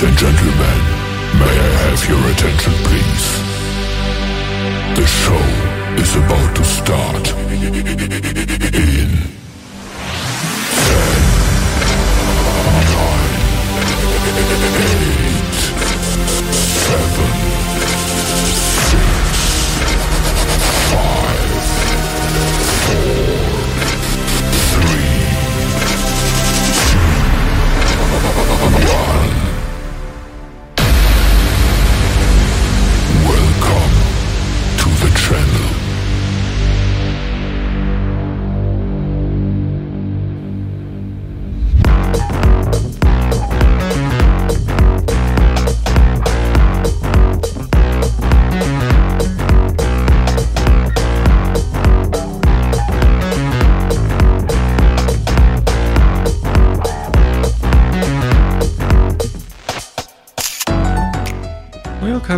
Ladies and gentlemen, may I have your attention, please? The show is about to start.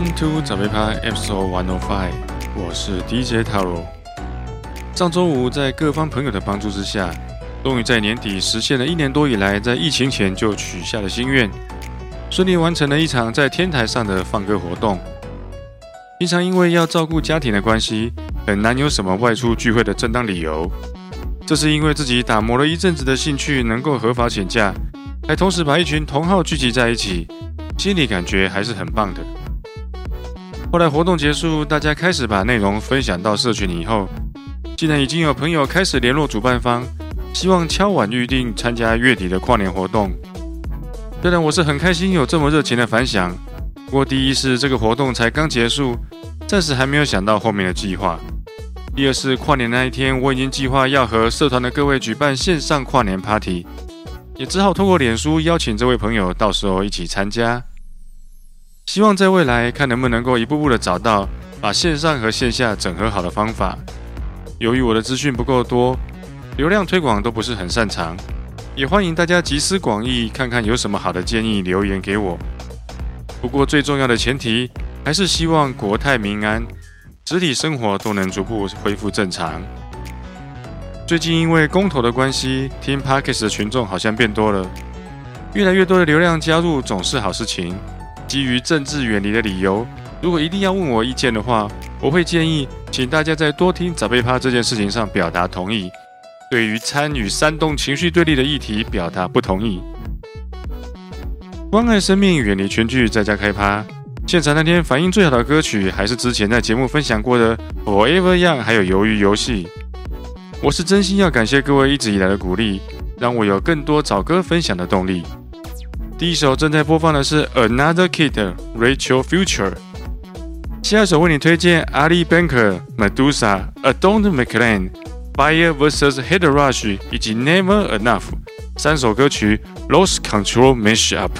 Welcome to 早杯趴 Episode One O Five，我是 DJ Taro。上周五，在各方朋友的帮助之下，终于在年底实现了一年多以来在疫情前就许下的心愿，顺利完成了一场在天台上的放歌活动。平常因为要照顾家庭的关系，很难有什么外出聚会的正当理由。这是因为自己打磨了一阵子的兴趣能够合法请假，还同时把一群同好聚集在一起，心里感觉还是很棒的。后来活动结束，大家开始把内容分享到社群以后，竟然已经有朋友开始联络主办方，希望敲碗预定参加月底的跨年活动。虽然我是很开心有这么热情的反响，不过第一是这个活动才刚结束，暂时还没有想到后面的计划；第二是跨年那一天，我已经计划要和社团的各位举办线上跨年 party，也只好通过脸书邀请这位朋友到时候一起参加。希望在未来看能不能够一步步的找到把线上和线下整合好的方法。由于我的资讯不够多，流量推广都不是很擅长，也欢迎大家集思广益，看看有什么好的建议留言给我。不过最重要的前提还是希望国泰民安，实体生活都能逐步恢复正常。最近因为公投的关系，听 Podcast 的群众好像变多了，越来越多的流量加入总是好事情。基于政治远离的理由，如果一定要问我意见的话，我会建议，请大家在多听早杯趴这件事情上表达同意。对于参与煽动情绪对立的议题，表达不同意。关爱生命，远离群聚，在家开趴。现场那天反应最好的歌曲，还是之前在节目分享过的《Forever Young》，还有《鱿鱼游戏》。我是真心要感谢各位一直以来的鼓励，让我有更多找歌分享的动力。第一首正在播放的是 Another Kid Rachel Future，下一首为你推荐 Ali Banker Medusa Adon McLean Fire vs Head Rush 以及 Never Enough 三首歌曲 Lost Control Mashup。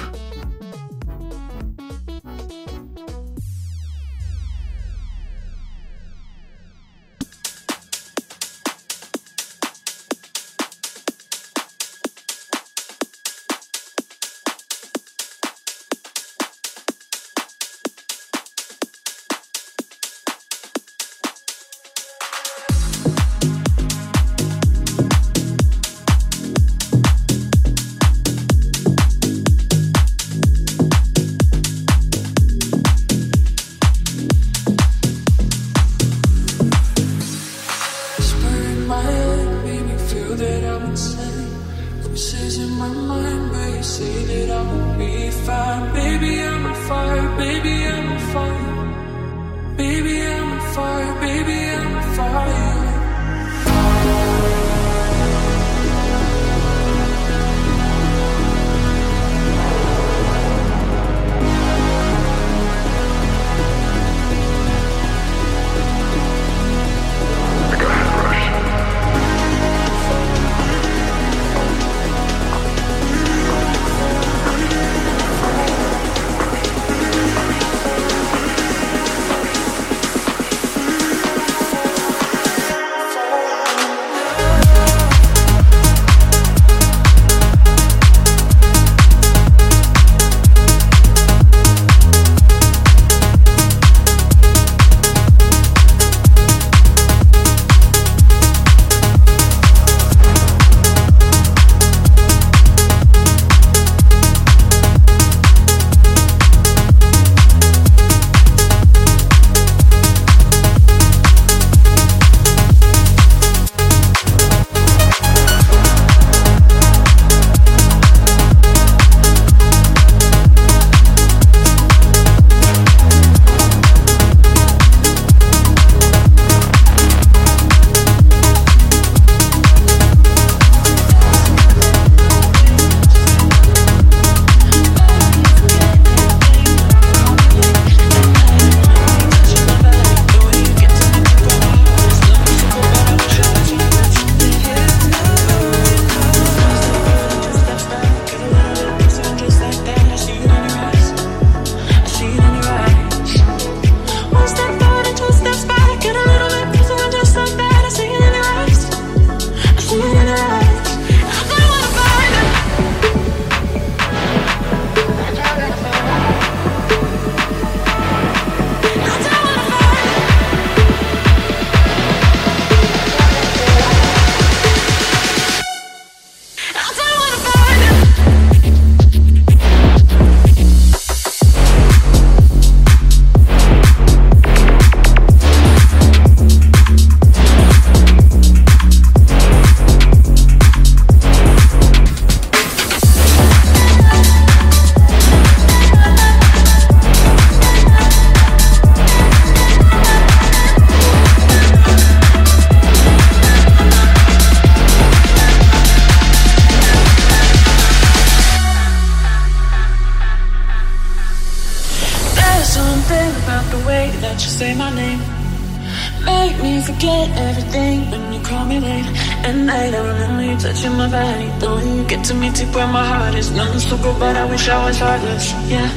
always heartless, yeah.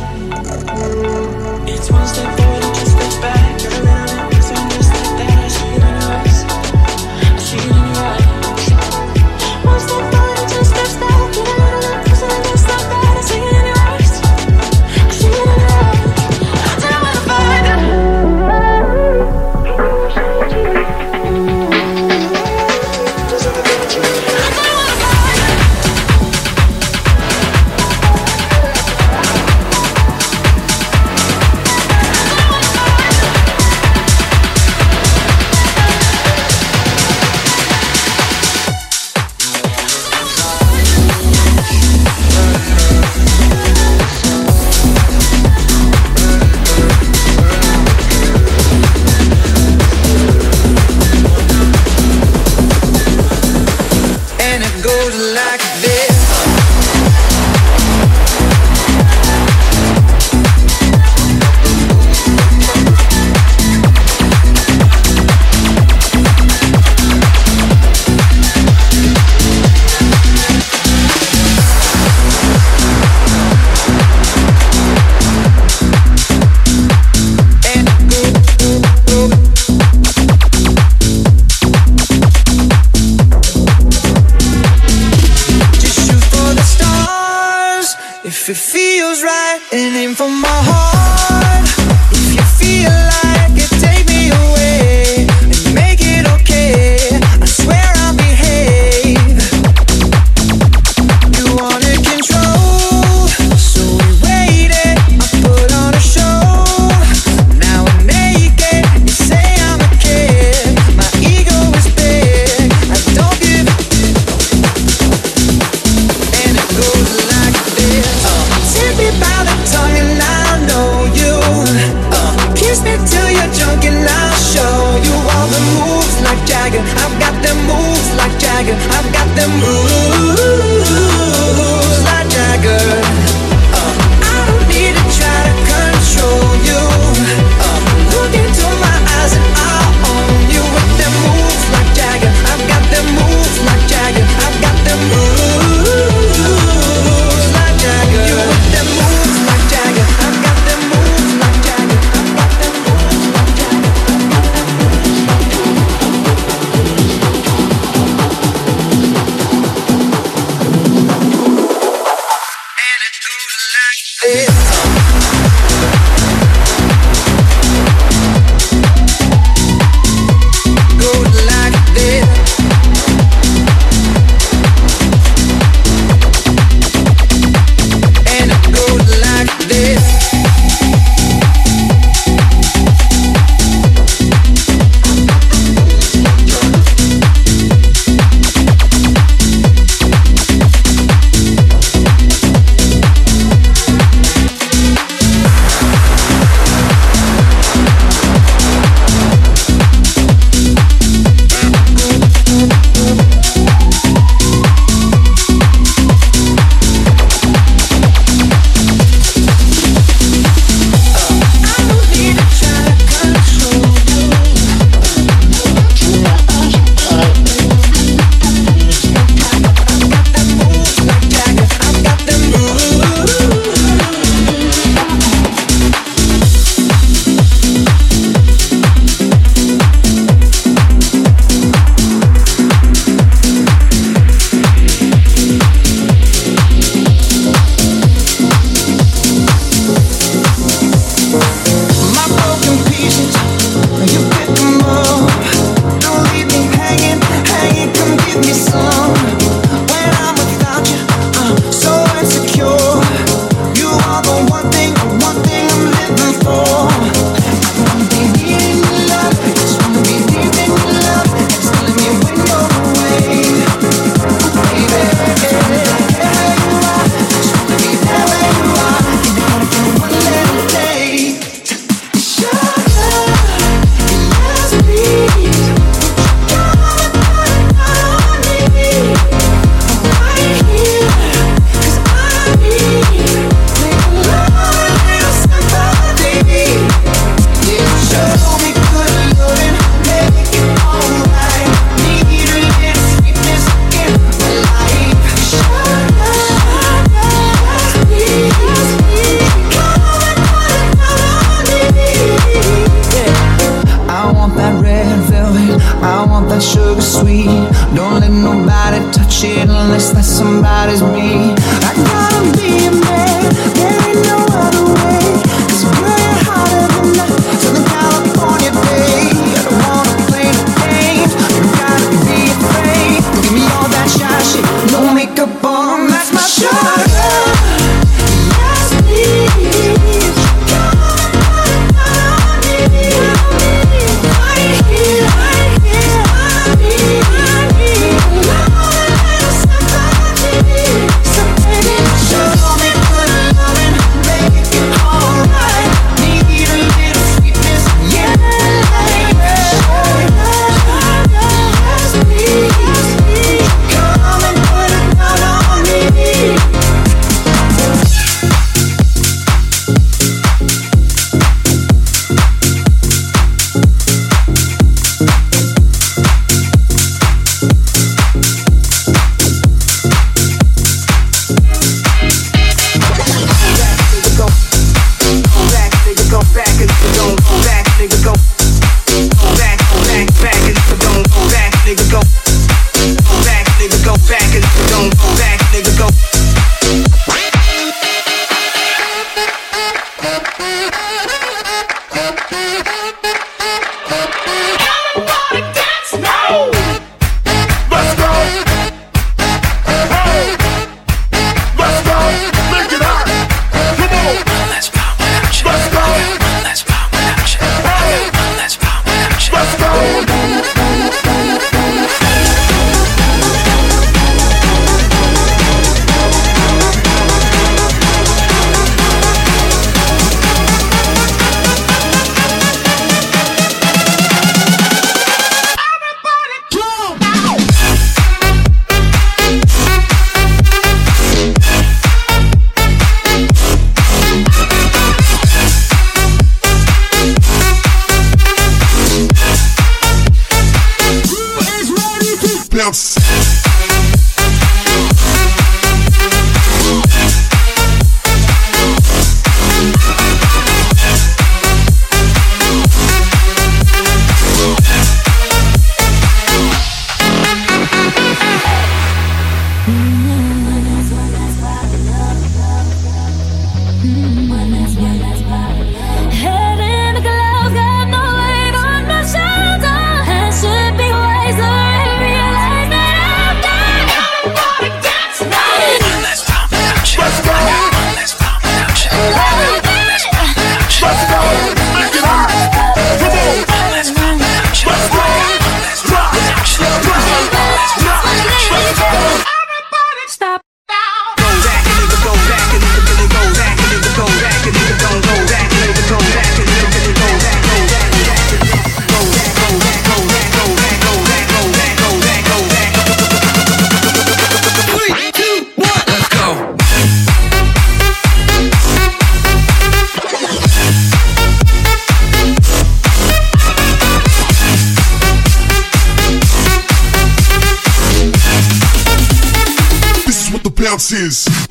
It's one step forward and one step back. feels right and aim for my heart. ounces.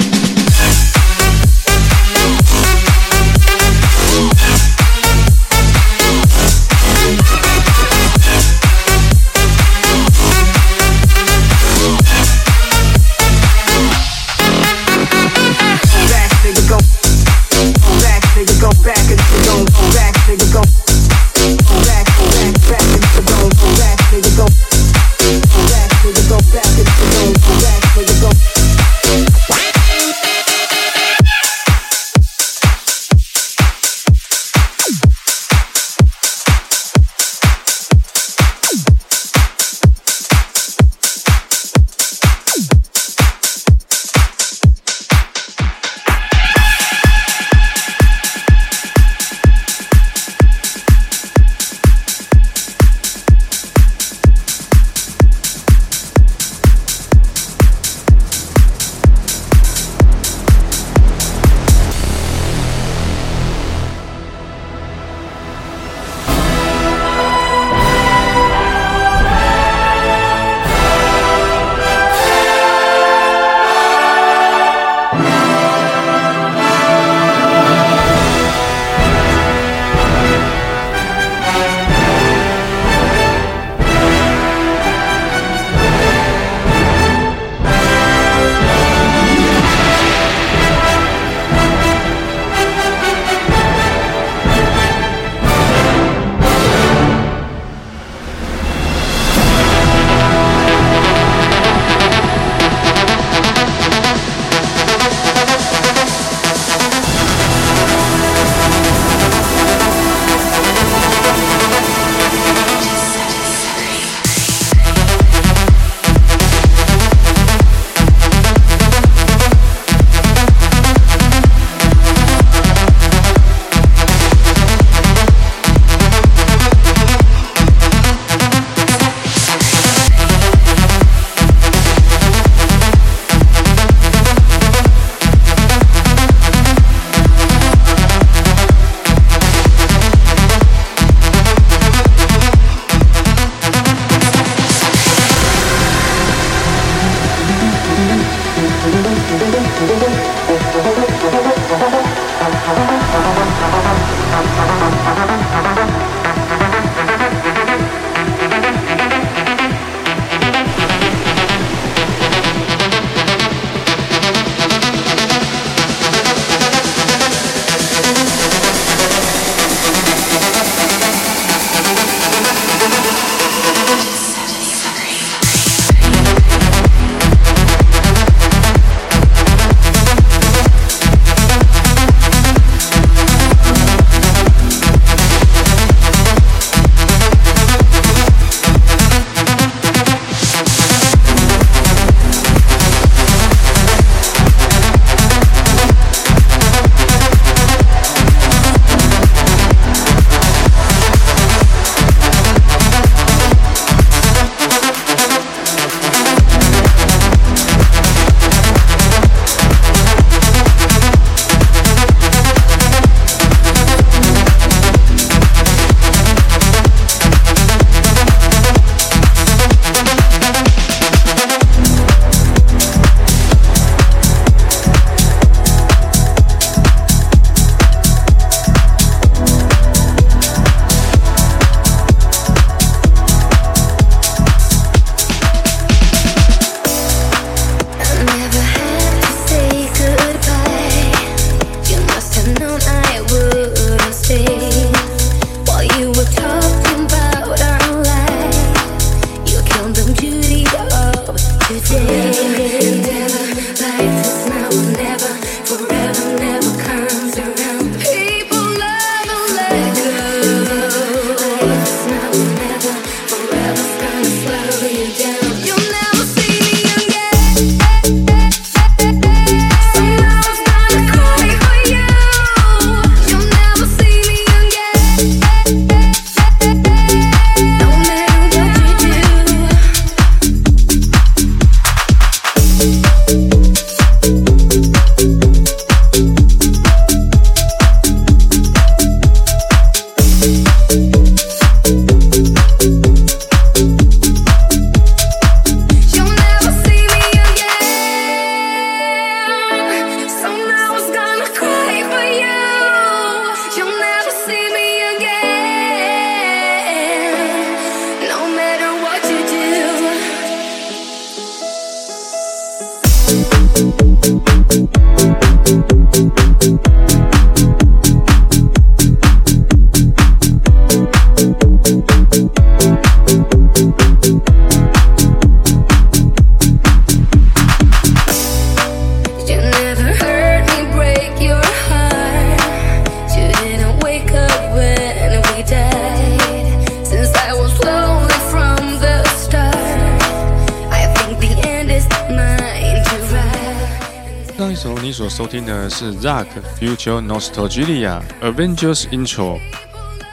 的是 ZAC Future Nostalgia Avengers Intro。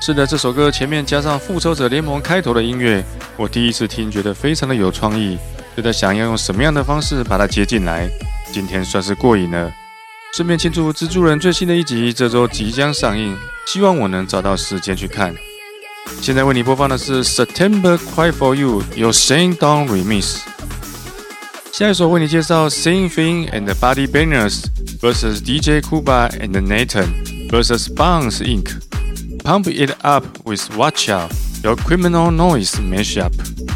是的，这首歌前面加上《复仇者联盟》开头的音乐，我第一次听觉得非常的有创意，就在想要用什么样的方式把它接进来。今天算是过瘾了，顺便庆祝《蜘蛛人》最新的一集这周即将上映，希望我能找到时间去看。现在为你播放的是 September Cry for You 由 Shane Don Remix。下一首为你介绍 Singing and Body Banners。Versus DJ Kuba and Nathan versus Bounce Inc. Pump It Up with Watch Out, your criminal noise mashup.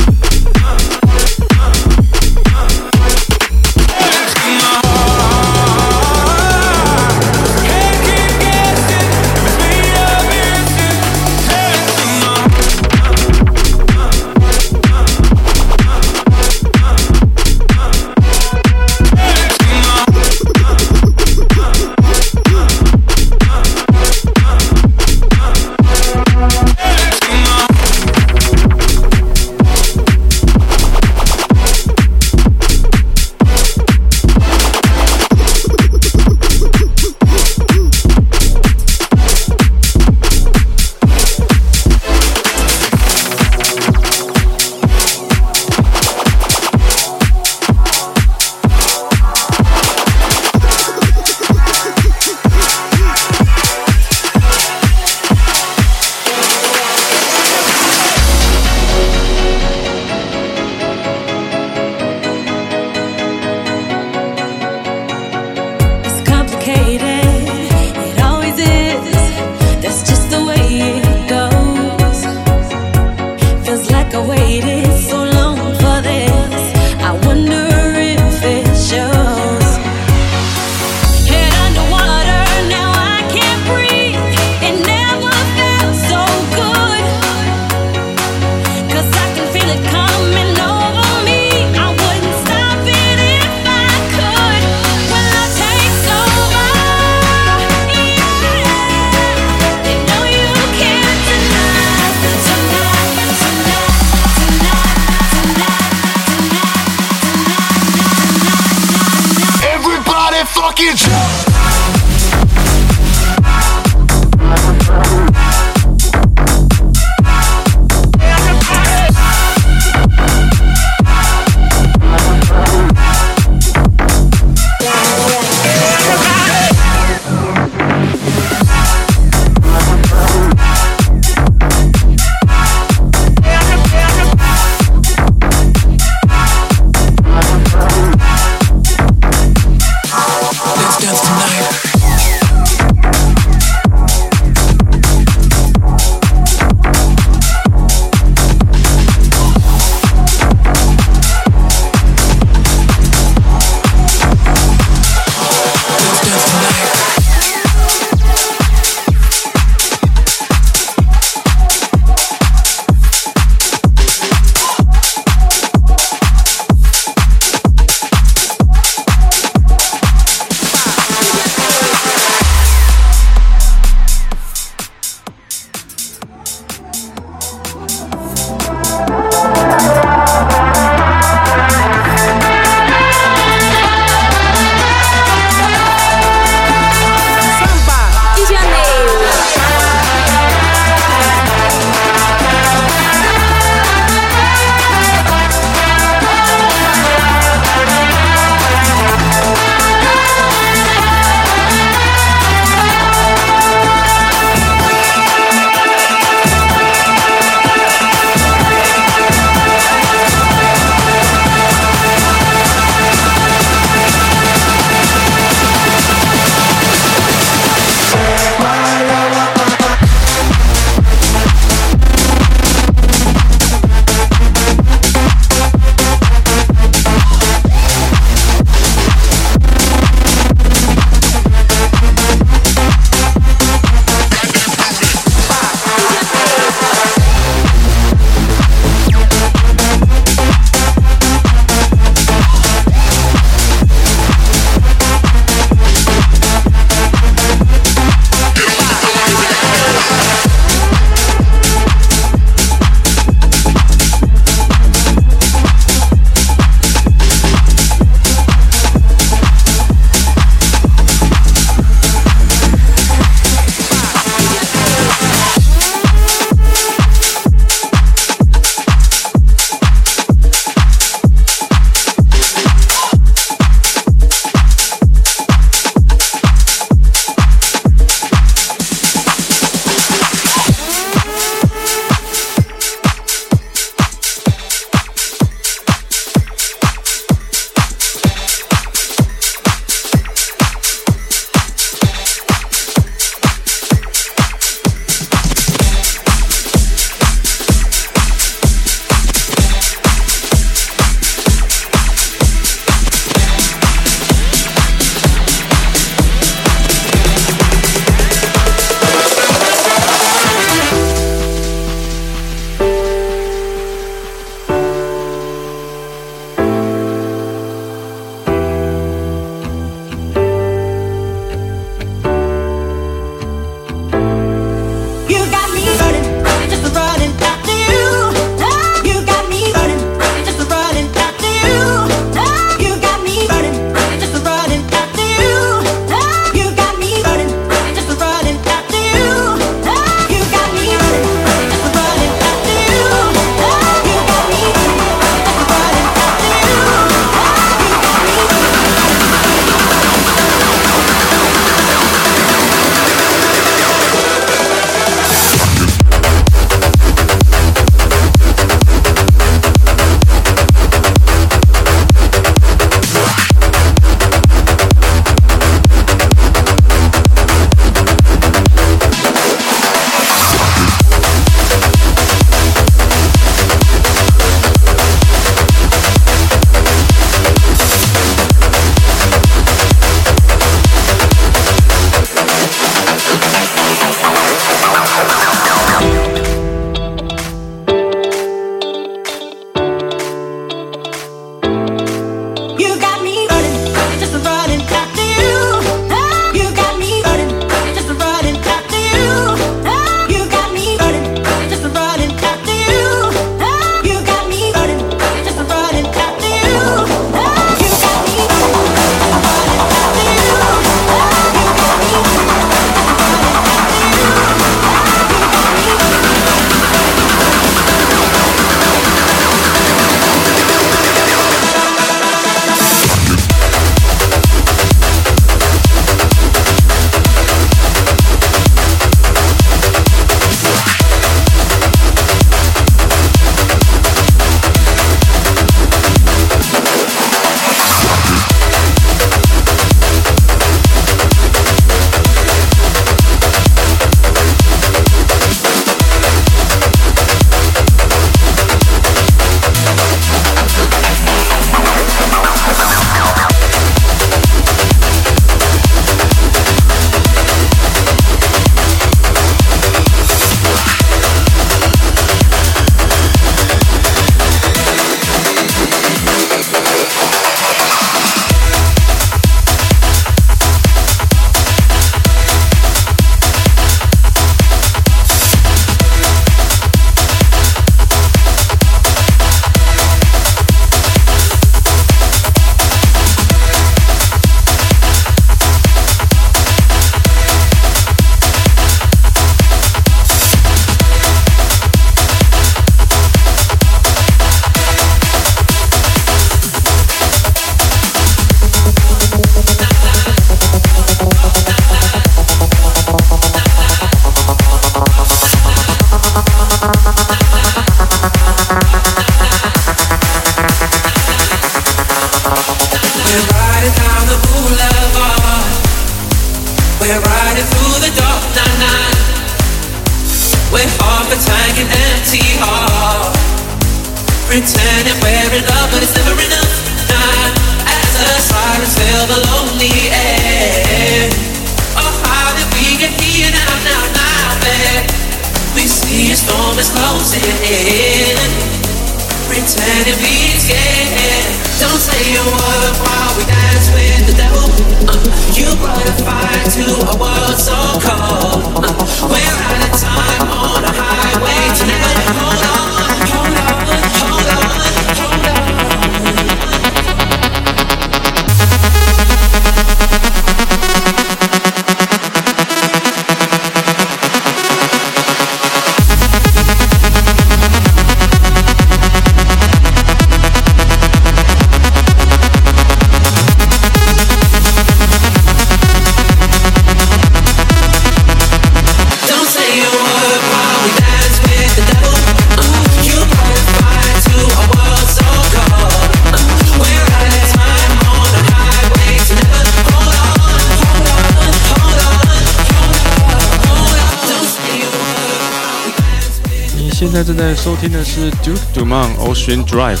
现在正在收听的是 Duke Dumont Ocean Drive，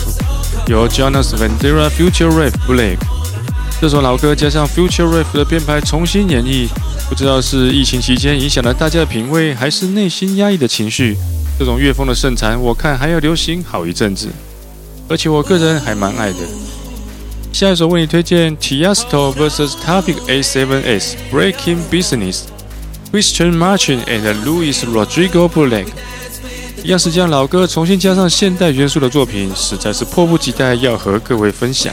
由 Jonas Vandera Future Rave Blake。这首老歌加上 Future Rave 的编排重新演绎，不知道是疫情期间影响了大家的品味，还是内心压抑的情绪。这种乐风的盛产，我看还要流行好一阵子，而且我个人还蛮爱的。下一首为你推荐 Tiesto vs Topic A7S Breaking Business。Christian Martin and Luis Rodrigo Blake，一样是将老歌重新加上现代元素的作品，实在是迫不及待要和各位分享。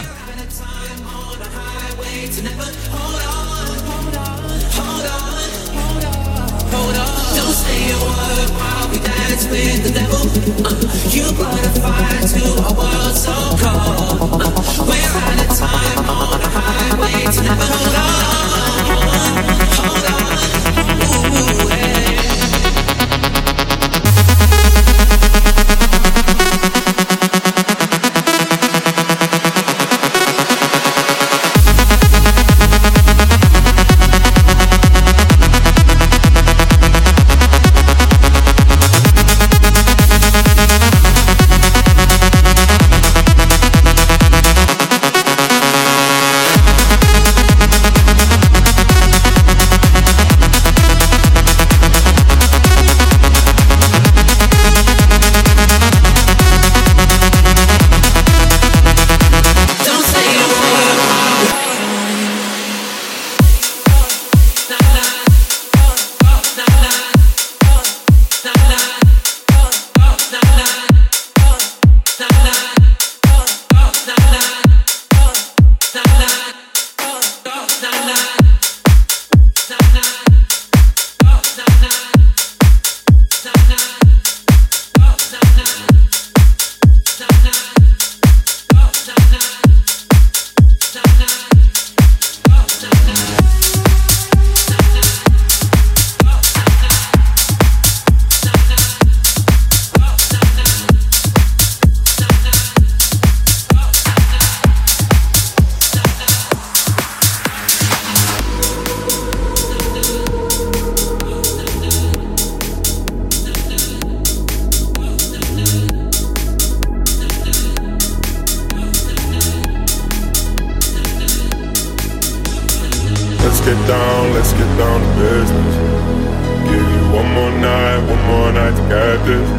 This.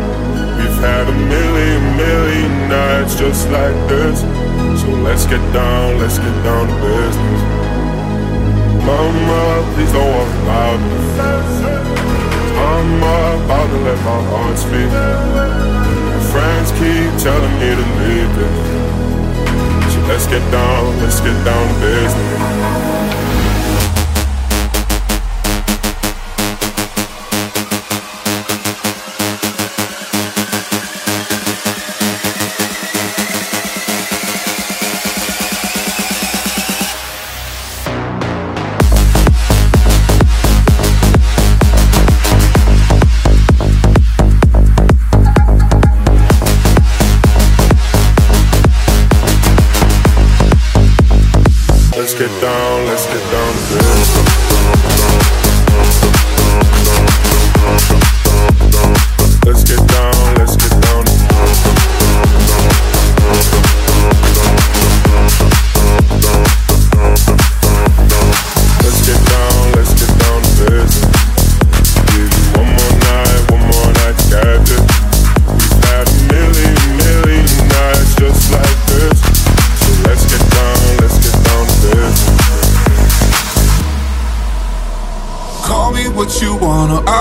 We've had a million, million nights just like this. So let's get down, let's get down to business. Mama, please don't walk about me. I'm about to let my heart speak. My friends keep telling me to leave this. So let's get down, let's get down to business.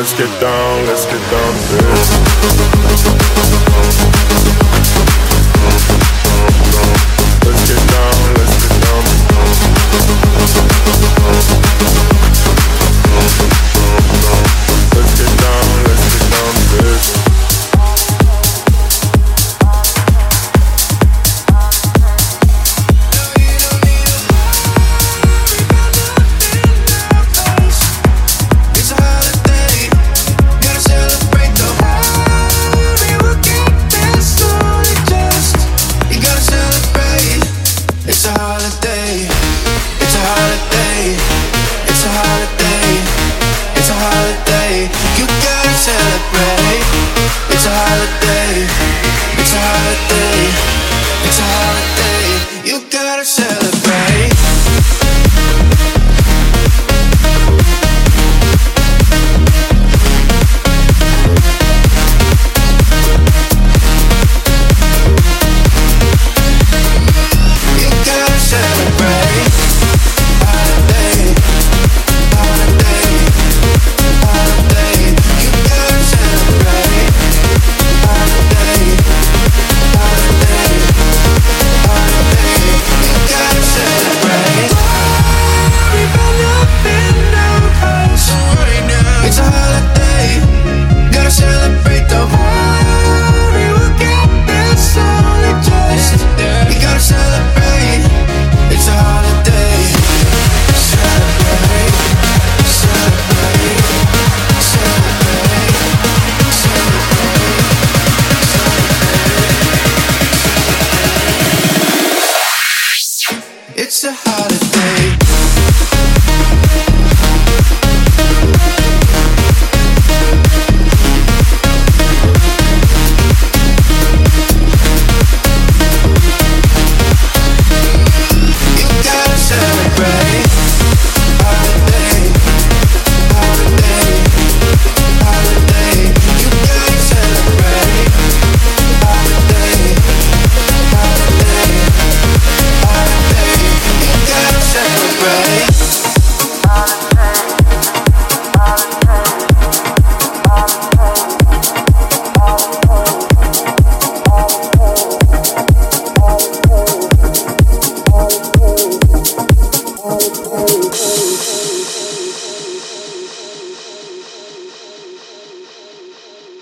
Let's get down, let's get down to business. Let's get down, let's get down.